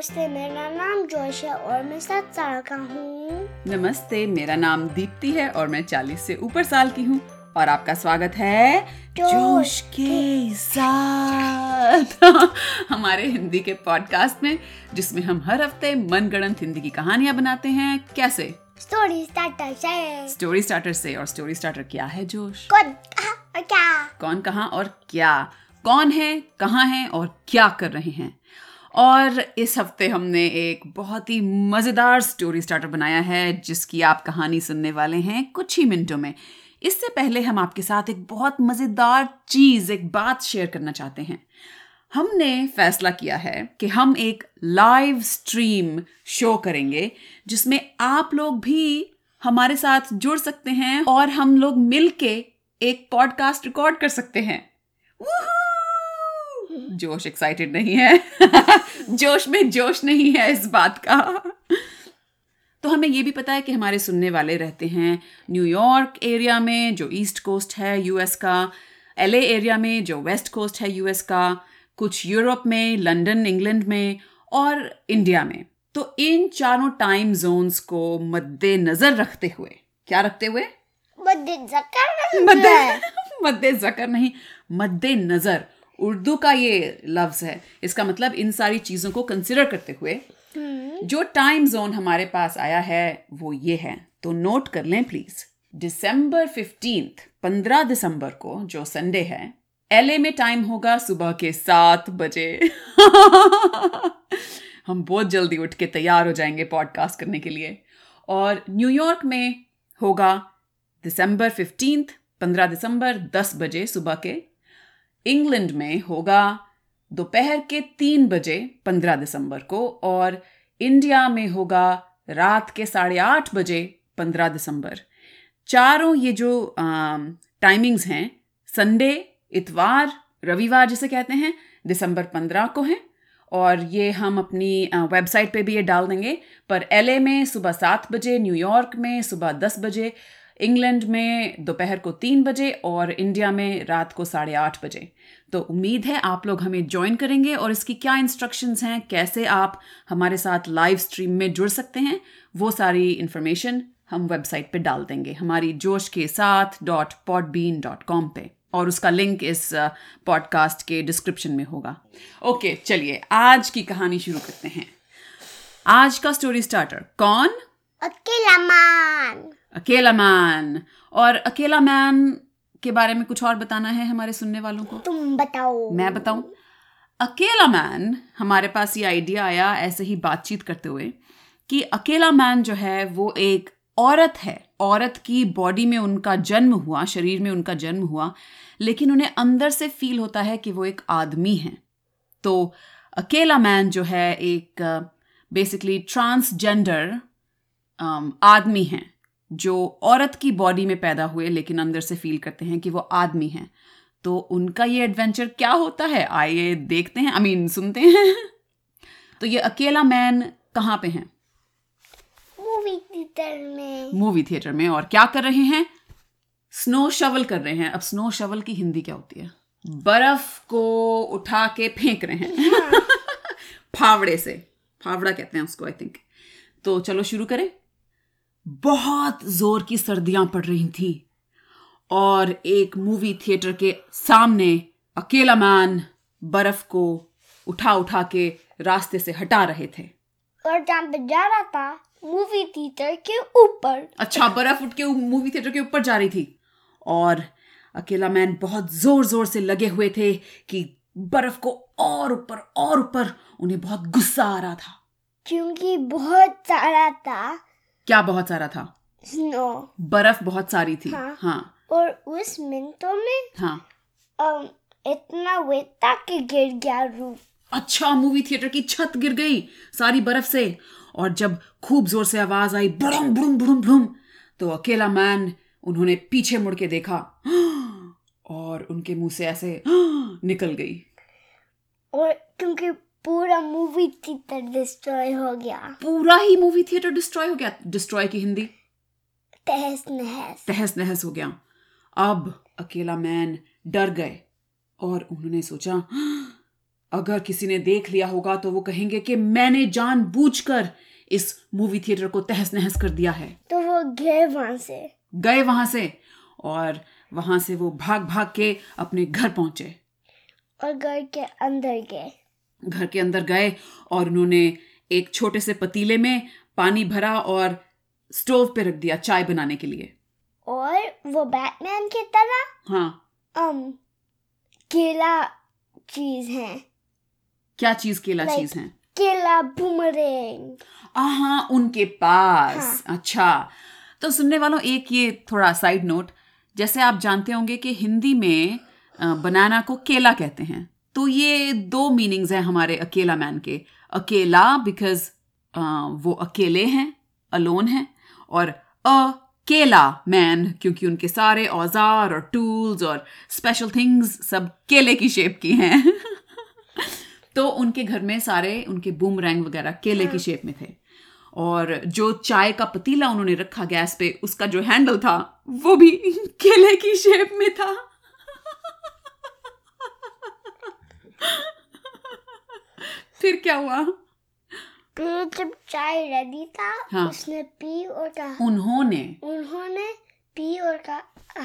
नमस्ते मेरा नाम जोश है और मैं सात साल का हूँ। नमस्ते मेरा नाम दीप्ति है और मैं चालीस से ऊपर साल की हूँ। और आपका स्वागत है जोश के साथ। हमारे हिंदी के पॉडकास्ट में जिसमें हम हर हफ़्ते मनगढ़ंत हिंदी की कहानियाँ बनाते हैं। कैसे? स्टोरी स्टार्टर से। स्टोरी स्टार्टर से। और स्टोरी स्टार्टर क्या है जोश? कौन कहाँ और क्या? कौन कहाँ और क्या? कौन है कहाँ है और क्या कर रहे हैं? और इस हफ़्ते हमने एक बहुत ही मज़ेदार स्टोरी स्टार्टर बनाया है, जिसकी आप कहानी सुनने वाले हैं कुछ ही मिनटों में। इससे पहले हम आपके साथ एक बहुत मज़ेदार चीज़, एक बात शेयर करना चाहते हैं। हमने फैसला किया है कि हम एक लाइव स्ट्रीम शो करेंगे, जिसमें आप लोग भी हमारे साथ जुड़ सकते हैं और हम लोग मिलके एक पॉडकास्ट रिकॉर्ड कर सकते हैं! जोश एक्साइटेड नहीं है। जोश में जोश नहीं है इस बात का। तो हमें ये भी पता है कि हमारे सुनने वाले रहते हैं न्यूयॉर्क एरिया में जो ईस्ट कोस्ट है यूएस का एलए एरिया में जो वेस्ट कोस्ट है यूएस का कुछ यूरोप में लंदन इंग्लैंड में और इंडिया में। तो इन चारों टाइम जोन्स को मद्देनजर रखते हुए क्या रखते हुए? मध्य जकर मद्दे मद्दे जकर नहीं मद्दे नज़र उर्दू का ये लफ्ज है इसका मतलब इन सारी चीज़ों को कंसिडर करते हुए जो टाइम जोन हमारे पास आया है वो ये है। तो नोट कर लें प्लीज़ दिसंबर फिफ्टींथ पंद्रह दिसंबर को जो संडे है एलए में टाइम होगा सुबह के सात बजे। हम बहुत जल्दी उठ के तैयार हो जाएँगे पॉडकास्ट करने के लिए। और न्यूयॉर्क में होगा दिसंबर फिफ्टींथ पंद्रह दिसंबर दस बजे सुबह के इंग्लैंड में होगा दोपहर के तीन बजे पंद्रह दिसंबर को और इंडिया में होगा रात के साढ़े आठ बजे पंद्रह दिसंबर। चारों ये जो टाइमिंग्स हैं संडे इतवार, रविवार जिसे कहते हैं, दिसंबर पंद्रह को हैं और ये हम अपनी वेबसाइट पे भी ये डाल देंगे। पर एलए में सुबह सात बजे न्यूयॉर्क में सुबह दस बजे इंग्लैंड में दोपहर को तीन बजे और इंडिया में रात को साढ़े आठ बजे। तो उम्मीद है आप लोग हमें ज्वाइन करेंगे और इसकी क्या इंस्ट्रक्शंस हैं, कैसे आप हमारे साथ लाइव स्ट्रीम में जुड़ सकते हैं, वो सारी इन्फॉर्मेशन हम वेबसाइट पे डाल देंगे। हमारी जोश के साथ डॉट पॉडबीन डॉट कॉम पे। और उसका लिंक इस पॉडकास्ट के डिस्क्रिप्शन में होगा। ओके चलिए, आज की कहानी शुरू करते हैं। आज का स्टोरी स्टार्टर कौन? अकेला मान अकेला मैन और अकेला मैन के बारे में कुछ और बताना है हमारे सुनने वालों को? तुम बताओ। मैं बताऊँ? अकेला मैन हमारे पास ये आइडिया आया ऐसे ही बातचीत करते हुए कि अकेला मैन जो है वो एक औरत है। औरत की बॉडी में उनका जन्म हुआ शरीर में उनका जन्म हुआ लेकिन उन्हें अंदर से फील होता है कि वो एक आदमी है। तो अकेला मैन जो है एक बेसिकली ट्रांसजेंडर आदमी हैं। जो औरत की बॉडी में पैदा हुए लेकिन अंदर से फील करते हैं कि वो आदमी हैं। तो उनका ये एडवेंचर क्या होता है? आइए देखते हैं आई I मीन mean, सुनते हैं। तो ये अकेला मैन कहाँ पे हैं? मूवी थिएटर में। मूवी थिएटर में। और क्या कर रहे हैं? स्नो शवल कर रहे हैं। अब स्नो शवल की हिंदी क्या होती है? बर्फ़ को उठा के फेंक रहे हैं। फावड़े से। फावड़ा कहते हैं उसको आई थिंक तो चलो शुरू करें। बहुत ज़ोर की सर्दियाँ पड़ रही थी। और एक मूवी थिएटर के सामने अकेला मैन बर्फ़ को उठा उठा के रास्ते से हटा रहे थे। और जहाँ पे जा रहा था मूवी थिएटर के ऊपर। अच्छा बर्फ़ उठ के मूवी थिएटर के ऊपर जा रही थी। और अकेला मैन बहुत ज़ोर ज़ोर से लगे हुए थे कि बर्फ़ को और ऊपर और ऊपर उन्हें बहुत गुस्सा आ रहा था। क्योंकि बहुत सारा था क्या बहुत सारा था? स्नो बर्फ़ बहुत सारी थी। हाँ। हाँ। और उस मिनटों में हाँ। अम, इतना वेट था कि गिर गया रूफ अच्छा मूवी थिएटर की छत गिर गई सारी बर्फ़ से। और जब खूब ज़ोर से आवाज़ आई बुड़ुम बुड़ुम बुड़ुम बुड़ुम तो अकेला मैन उन्होंने पीछे मुड़ के देखा। और उनके मुँह से ऐसे निकल गई। और क्योंकि पूरा मूवी थिएटर डिस्ट्रॉय हो गया। पूरा ही मूवी थिएटर डिस्ट्रॉय हो गया। डिस्ट्रॉय की हिंदी। तहस नहस। तहस नहस हो गया। अब अकेला मैन डर गए। और उन्होंने सोचा अगर किसी ने देख लिया होगा तो वो कहेंगे कि मैंने जानबूझकर इस मूवी थिएटर को तहस नहस कर दिया है। तो वो गए वहाँ से। गए वहाँ से। और वहाँ से वो भाग भाग के अपने घर पहुँचे। और घर के अंदर गए। घर के अंदर गए और उन्होंने एक छोटे से पतीले में पानी भरा और स्टोव पे रख दिया चाय बनाने के लिए। और वो बैटमैन की तरह हाँ। um केला चीज़ है। क्या चीज़ केला Like- चीज़ है? केला बूमरेंग हाँ उनके पास। हाँ. अच्छा। तो सुनने वालों एक ये थोड़ा साइड नोट जैसे आप जानते होंगे कि हिंदी में बनाना को केला कहते हैं। तो ये दो मीनिंग्स हैं हमारे अकेला मैन के। अकेला बिकॉज़ वो अकेले हैं अलोन हैं और अकेला मैन क्योंकि उनके सारे औज़ार और टूल्स और स्पेशल थिंग्स सब केले की शेप की हैं। तो उनके घर में सारे उनके बूम रैंग वगैरह केले की शेप में थे। और जो चाय का पतीला उन्होंने रखा गैस पे उसका जो हैंडल था वो भी केले की शेप में था। फिर क्या हुआ? जब चाय रेडी था हाँ। उसने पी और कहा उन्होंने? उन्होंने पी और कहा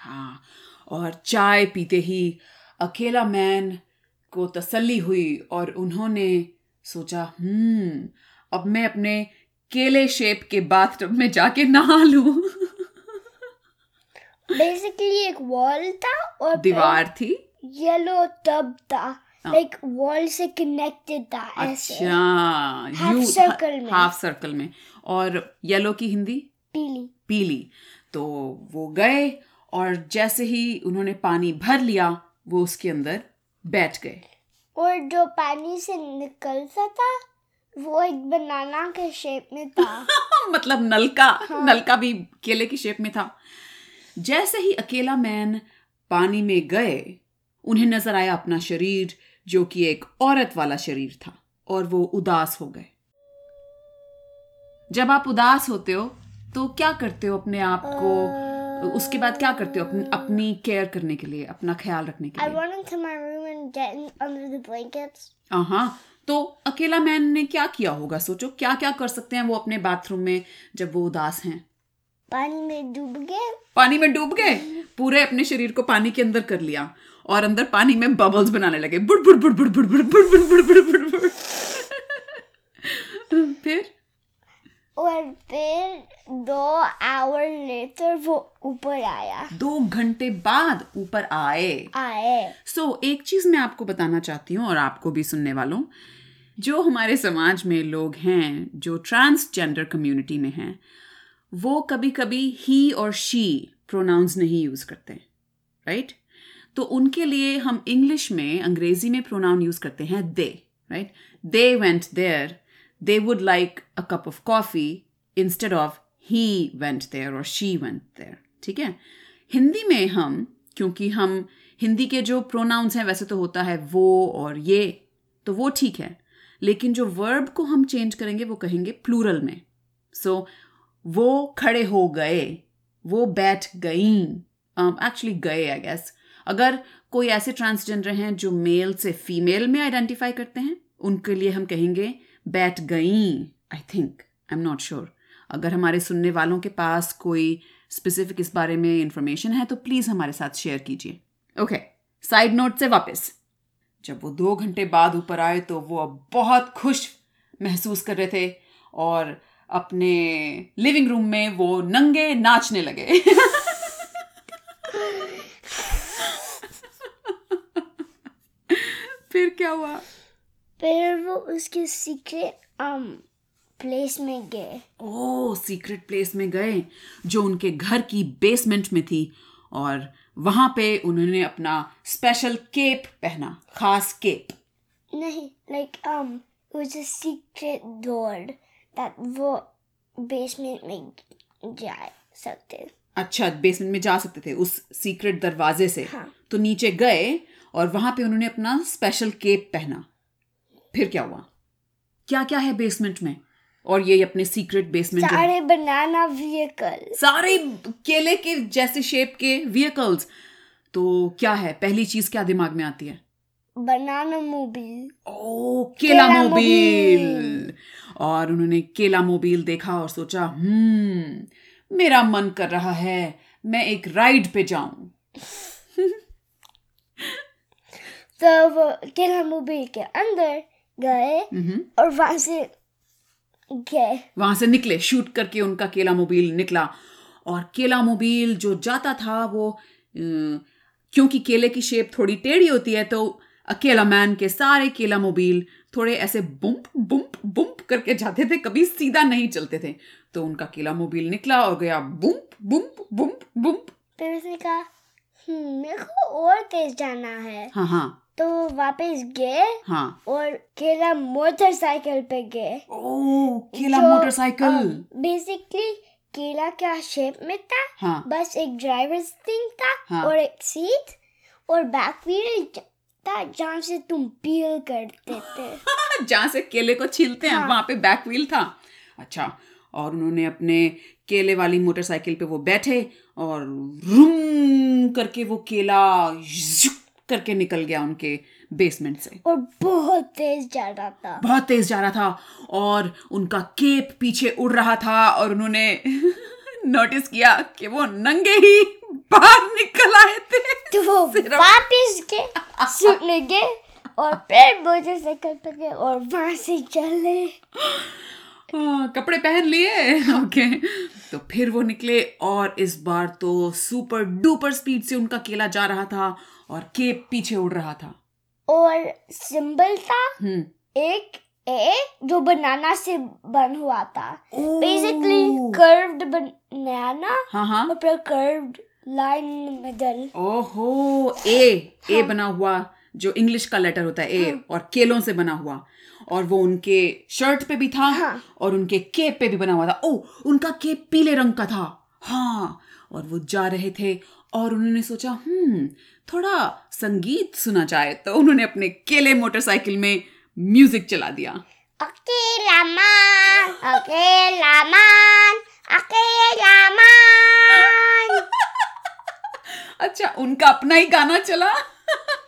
हाँ और चाय पीते ही अकेला मैन को तसल्ली हुई और उन्होंने सोचा हम्म अब मैं अपने केले शेप के बाथटब में जाके नहा लूँ। बेसिकली एक वॉल था और दीवार थी। येलो टब था। लाइक वॉल से कनेक्टेड था अच्छा Half circle में। हाफ़ सर्कल में। और येलो की हिंदी? पीली। पीली। तो वो गए और जैसे ही उन्होंने पानी भर लिया वो उसके अंदर बैठ गए। और जो पानी से निकलता था वो एक बनाना के शेप में था। मतलब नलका हाँ। नलका भी केले की शेप में था। जैसे ही अकेला मैन पानी में गए उन्हें नज़र आया अपना शरीर जो कि एक औरत वाला शरीर था और वो उदास हो गए। जब आप उदास होते हो तो क्या करते हो अपने आप को? उसके बाद क्या करते हो अपनी, अपनी केयर करने के लिए अपना ख्याल रखने के लिए? went into my room and get in under the blankets. हाँ तो अकेला मैन ने क्या किया होगा? सोचो क्या क्या कर सकते हैं वो अपने बाथरूम में जब वो उदास हैं? पानी में डूब गए। पानी में डूब गए? पूरे अपने शरीर को पानी के अंदर कर लिया। और अंदर पानी में बबल्स बनाने लगे बुड़ बुड़ बुड़ बुड़ बुड़ बुड़ बुड़ बुड़ बुड़ बुड़ बुड़ बुड़ फिर और फिर दो आवर लेटर वो ऊपर आया दो घंटे बाद ऊपर आए आए सो so, एक चीज़ मैं आपको बताना चाहती हूँ और आपको भी सुनने वालों जो हमारे समाज में लोग हैं जो ट्रांसजेंडर कम्युनिटी में हैं वो कभी कभी ही और शी प्रोनाउंस नहीं यूज़ करते राइट तो उनके लिए हम इंग्लिश में अंग्रेज़ी में प्रोनाउन यूज़ करते हैं they right they went there they would like a cup of coffee instead of he went there और शी वेंट देयर ठीक है? हिंदी में हम क्योंकि हम हिंदी के जो प्रोनाउंस हैं वैसे तो होता है वो और ये तो वो ठीक है। लेकिन जो वर्ब को हम चेंज करेंगे वो कहेंगे प्लूरल में। सो so, वो खड़े हो गए वो बैठ गई एक्चुअली गए आई गेस अगर कोई ऐसे ट्रांसजेंडर हैं जो मेल से फीमेल में आइडेंटिफाई करते हैं, उनके लिए हम कहेंगे, बैठ गई I think I am not sure अगर हमारे सुनने वालों के पास कोई स्पेसिफिक इस बारे में इंफॉर्मेशन है तो प्लीज़ हमारे साथ शेयर कीजिए। ओके साइड नोट से वापस। जब वो दो घंटे बाद ऊपर आए तो वो अब बहुत खुश महसूस कर रहे थे और अपने लिविंग रूम में वो नंगे नाचने लगे। फिर क्या हुआ? फिर वो उसके सीक्रेट um प्लेस में गए। ओ सीक्रेट प्लेस में गए जो उनके घर की बेसमेंट में थी। और वहाँ पे उन्होंने अपना स्पेशल केप पहना खास केप नहीं like um was a secret door that वो बेसमेंट में जा सकते। अच्छा बेसमेंट में जा सकते थे उस सीक्रेट दरवाजे से। हाँ। तो नीचे गए और वहाँ पे उन्होंने अपना स्पेशल केप पहना। फिर क्या हुआ? क्या क्या है बेसमेंट में? और ये अपने सीक्रेट बेसमेंट सारे बनाना व्हीकल सारे केले के जैसे शेप के व्हीकल्स तो क्या है? पहली चीज़ क्या दिमाग में आती है? बनाना मोबिल ओ केला केला मोबिल। और उन्होंने केला मोबिल देखा और सोचा हम्म मेरा मन कर रहा है मैं एक राइड पे जाऊँ। तो वो केला मोबिल के अंदर गए हम्म। और वहाँ से गए। वहाँ से निकले शूट करके उनका केला मोबिल निकला। और केला मोबिल जो जाता था वो क्योंकि केले की शेप थोड़ी टेढ़ी होती है तो अकेला मैन के सारे केला मोबिल थोड़े ऐसे बुम्प बुम्प बुम्प करके जाते थे कभी सीधा नहीं चलते थे। तो उनका केला मोबिल निकला और गया बुम्प बुम्प बुम्प बुम्प। फिर उसने कहा हम्म मेरे को और तेज जाना है। हाँ हाँ। तो वापस गए हाँ। और केला मोटरसाइकिल पे गए। ओ केला मोटरसाइकिल। बेसिकली केला क्या शेप में था? हाँ। बस एक ड्राइवर सीट था हाँ। और एक सीट और बैक व्हील था जहाँ से तुम पील करते थे जहाँ से केले को छीलते हैं हाँ। वहाँ पे बैक व्हील था। अच्छा और उन्होंने अपने केले वाली मोटरसाइकिल पे वो बैठे और रूम करके वो केला करके निकल गया उनके बेसमेंट से। और बहुत तेज जा रहा था। बहुत तेज जा रहा था और उनका केप पीछे उड़ रहा था और उन्होंने नोटिस किया कि वो नंगे ही बाहर निकल आए थे। तो वो वापस गए सुनने गए और फिर मोटरसाइकिल पे गए और वहाँ से चले। कपड़े पहन लिए। ओके। तो फिर वो निकले और इस बार तो सुपर डुपर स्पीड से उनका केला जा रहा था और केप पीछे उड़ रहा था। और सिंबल था हम्म। एक ए जो बनाना से बन हुआ था। बेसिकली कर्व्ड बनाना हाँ हाँ। फिर कर्व्ड लाइन मिडल ओहो ए ए बना हुआ जो इंग्लिश का लेटर होता है ए और केलों से बना हुआ। और वो उनके शर्ट पे भी था हाँ। और उनके केप पे भी बना हुआ था। ओ उनका केप पीले रंग का था। हाँ और वो जा रहे थे और उन्होंने सोचा हम्म थोड़ा संगीत सुना जाए। तो उन्होंने अपने केले मोटरसाइकिल में म्यूज़िक चला दिया। अकेला मान अकेला मान अकेला मान। अच्छा उनका अपना ही गाना चला।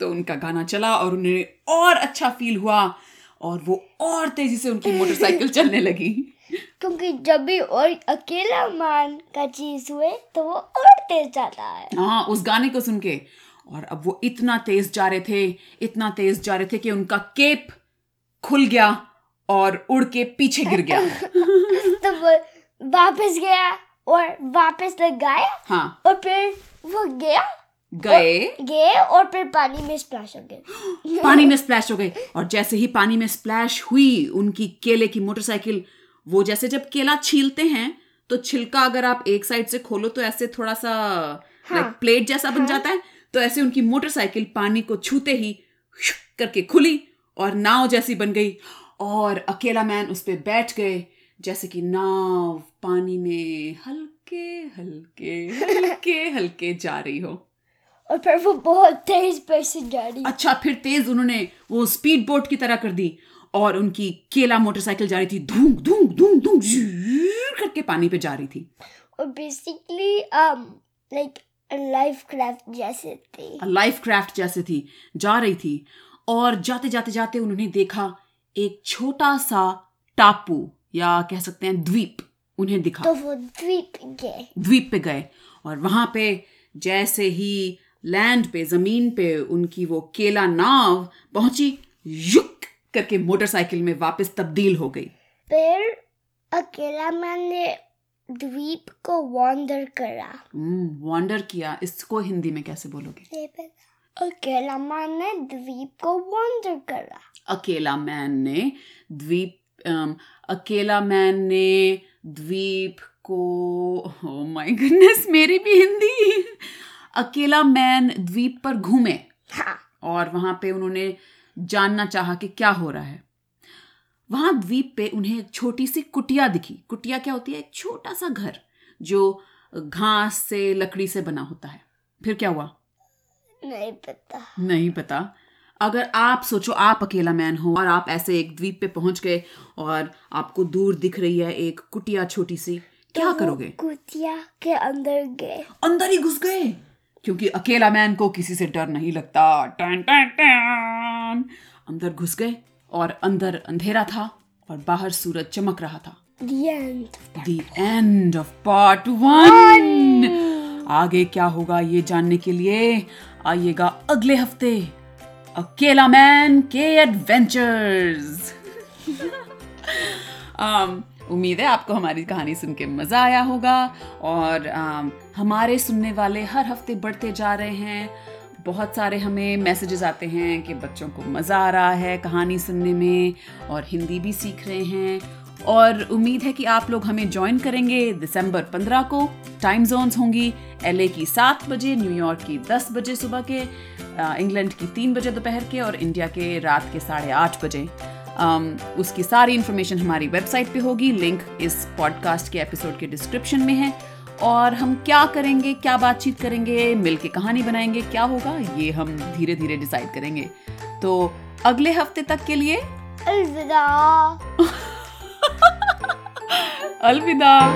तो उनका गाना चला और उन्हें और अच्छा फील हुआ और वो और तेज़ी से उनकी मोटरसाइकिल चलने लगी। क्योंकि जब भी और अकेला मान का चीज़ हुए तो वो और तेज जाता है। हाँ उस गाने को सुन के। और अब वो इतना तेज जा रहे थे इतना तेज जा रहे थे कि उनका केप खुल गया और उड़ के पीछे गिर गया। तो वो वापस गया और वापस लगाया हाँ। और फिर वो गया गए। गए और फिर पानी में स्प्लैश हो गए। पानी में स्प्लैश हो गए। और जैसे ही पानी में स्प्लैश हुई उनकी केले की मोटरसाइकिल वो जैसे जब केला छीलते हैं तो छिलका अगर आप एक साइड से खोलो तो ऐसे थोड़ा सा हाँ, लाइक प्लेट जैसा हाँ, बन जाता है। तो ऐसे उनकी मोटरसाइकिल पानी को छूते ही करके खुली और नाव जैसी बन गई। और अकेला मैन उस पे बैठ गए जैसे कि नाव पानी में हल्के हल्के हल्के हल्के जा रही हो। और फिर वो बहुत तेज पे से जा रही अच्छा फिर तेज उन्होंने वो स्पीड बोट की तरह कर दी और उनकी केला मोटरसाइकिल जा रही थी धूम धूम धूम धूम करके पानी पे जा रही थी। और basically um like life craft जैसे थे। लाइफ क्राफ्ट जैसे थी जा रही थी और जाते जाते जाते उन्होंने देखा एक छोटा सा टापू या कह सकते हैं द्वीप उन्हें दिखा। तो वो द्वीप गए। द्वीप पे गए और वहाँ पे जैसे ही लैंड पे ज़मीन पे उनकी वो केला नाव पहुँची युक करके मोटरसाइकिल में वापस तब्दील हो गई। फिर अकेला मैंने द्वीप को वॉन्डर करा। वॉन्डर किया। इसको हिंदी में कैसे बोलोगे? अकेला मैन ने द्वीप को वॉन्डर करा। अकेला मैन ने द्वीप अकेला मैन ने द्वीप को माय गुडनेस मेरी भी हिंदी। अकेला मैन द्वीप पर घूमे। हाँ। और वहाँ पे उन्होंने जानना चाहा कि क्या हो रहा है। वहाँ द्वीप पे उन्हें एक छोटी सी कुटिया दिखी। कुटिया क्या होती है? एक छोटा सा घर जो घास से लकड़ी से बना होता है। फिर क्या हुआ? नहीं पता। नहीं पता। अगर आप सोचो आप अकेला मैन हो और आप ऐसे एक द्वीप पे पहुँच गए और आपको दूर दिख रही है एक कुटिया छोटी सी क्या तो करोगे? कुटिया के अंदर गए। अंदर ही घुस गए। क्योंकि अकेला मैन को किसी से डर नहीं लगता। टन टन टन। अंदर घुस गए और अंदर अंधेरा था और बाहर सूरज चमक रहा था। The end. The end of part one. आगे क्या होगा ये जानने के लिए आइएगा अगले हफ़्ते। अकेला मैन के एडवेंचर्स um, उम्मीद है आपको हमारी कहानी सुन के मज़ा आया होगा। और um, हमारे सुनने वाले हर हफ़्ते बढ़ते जा रहे हैं। बहुत सारे हमें मैसेजेस आते हैं कि बच्चों को मज़ा आ रहा है कहानी सुनने में और हिंदी भी सीख रहे हैं। और उम्मीद है कि आप लोग हमें ज्वाइन करेंगे दिसंबर 15 को। टाइम जोन्स होंगी एलए की सात बजे न्यूयॉर्क की 10 बजे सुबह के इंग्लैंड की तीन बजे दोपहर के और इंडिया के रात के साढ़े आठ बजे। उसकी सारी इन्फॉर्मेशन हमारी वेबसाइट पे होगी लिंक इस पॉडकास्ट के एपिसोड के डिस्क्रिप्शन में है। और हम क्या करेंगे क्या बातचीत करेंगे मिल के कहानी बनाएँगे क्या होगा ये हम धीरे धीरे डिसाइड करेंगे। तो अगले हफ़्ते तक के लिए अलविदा। अलविदा।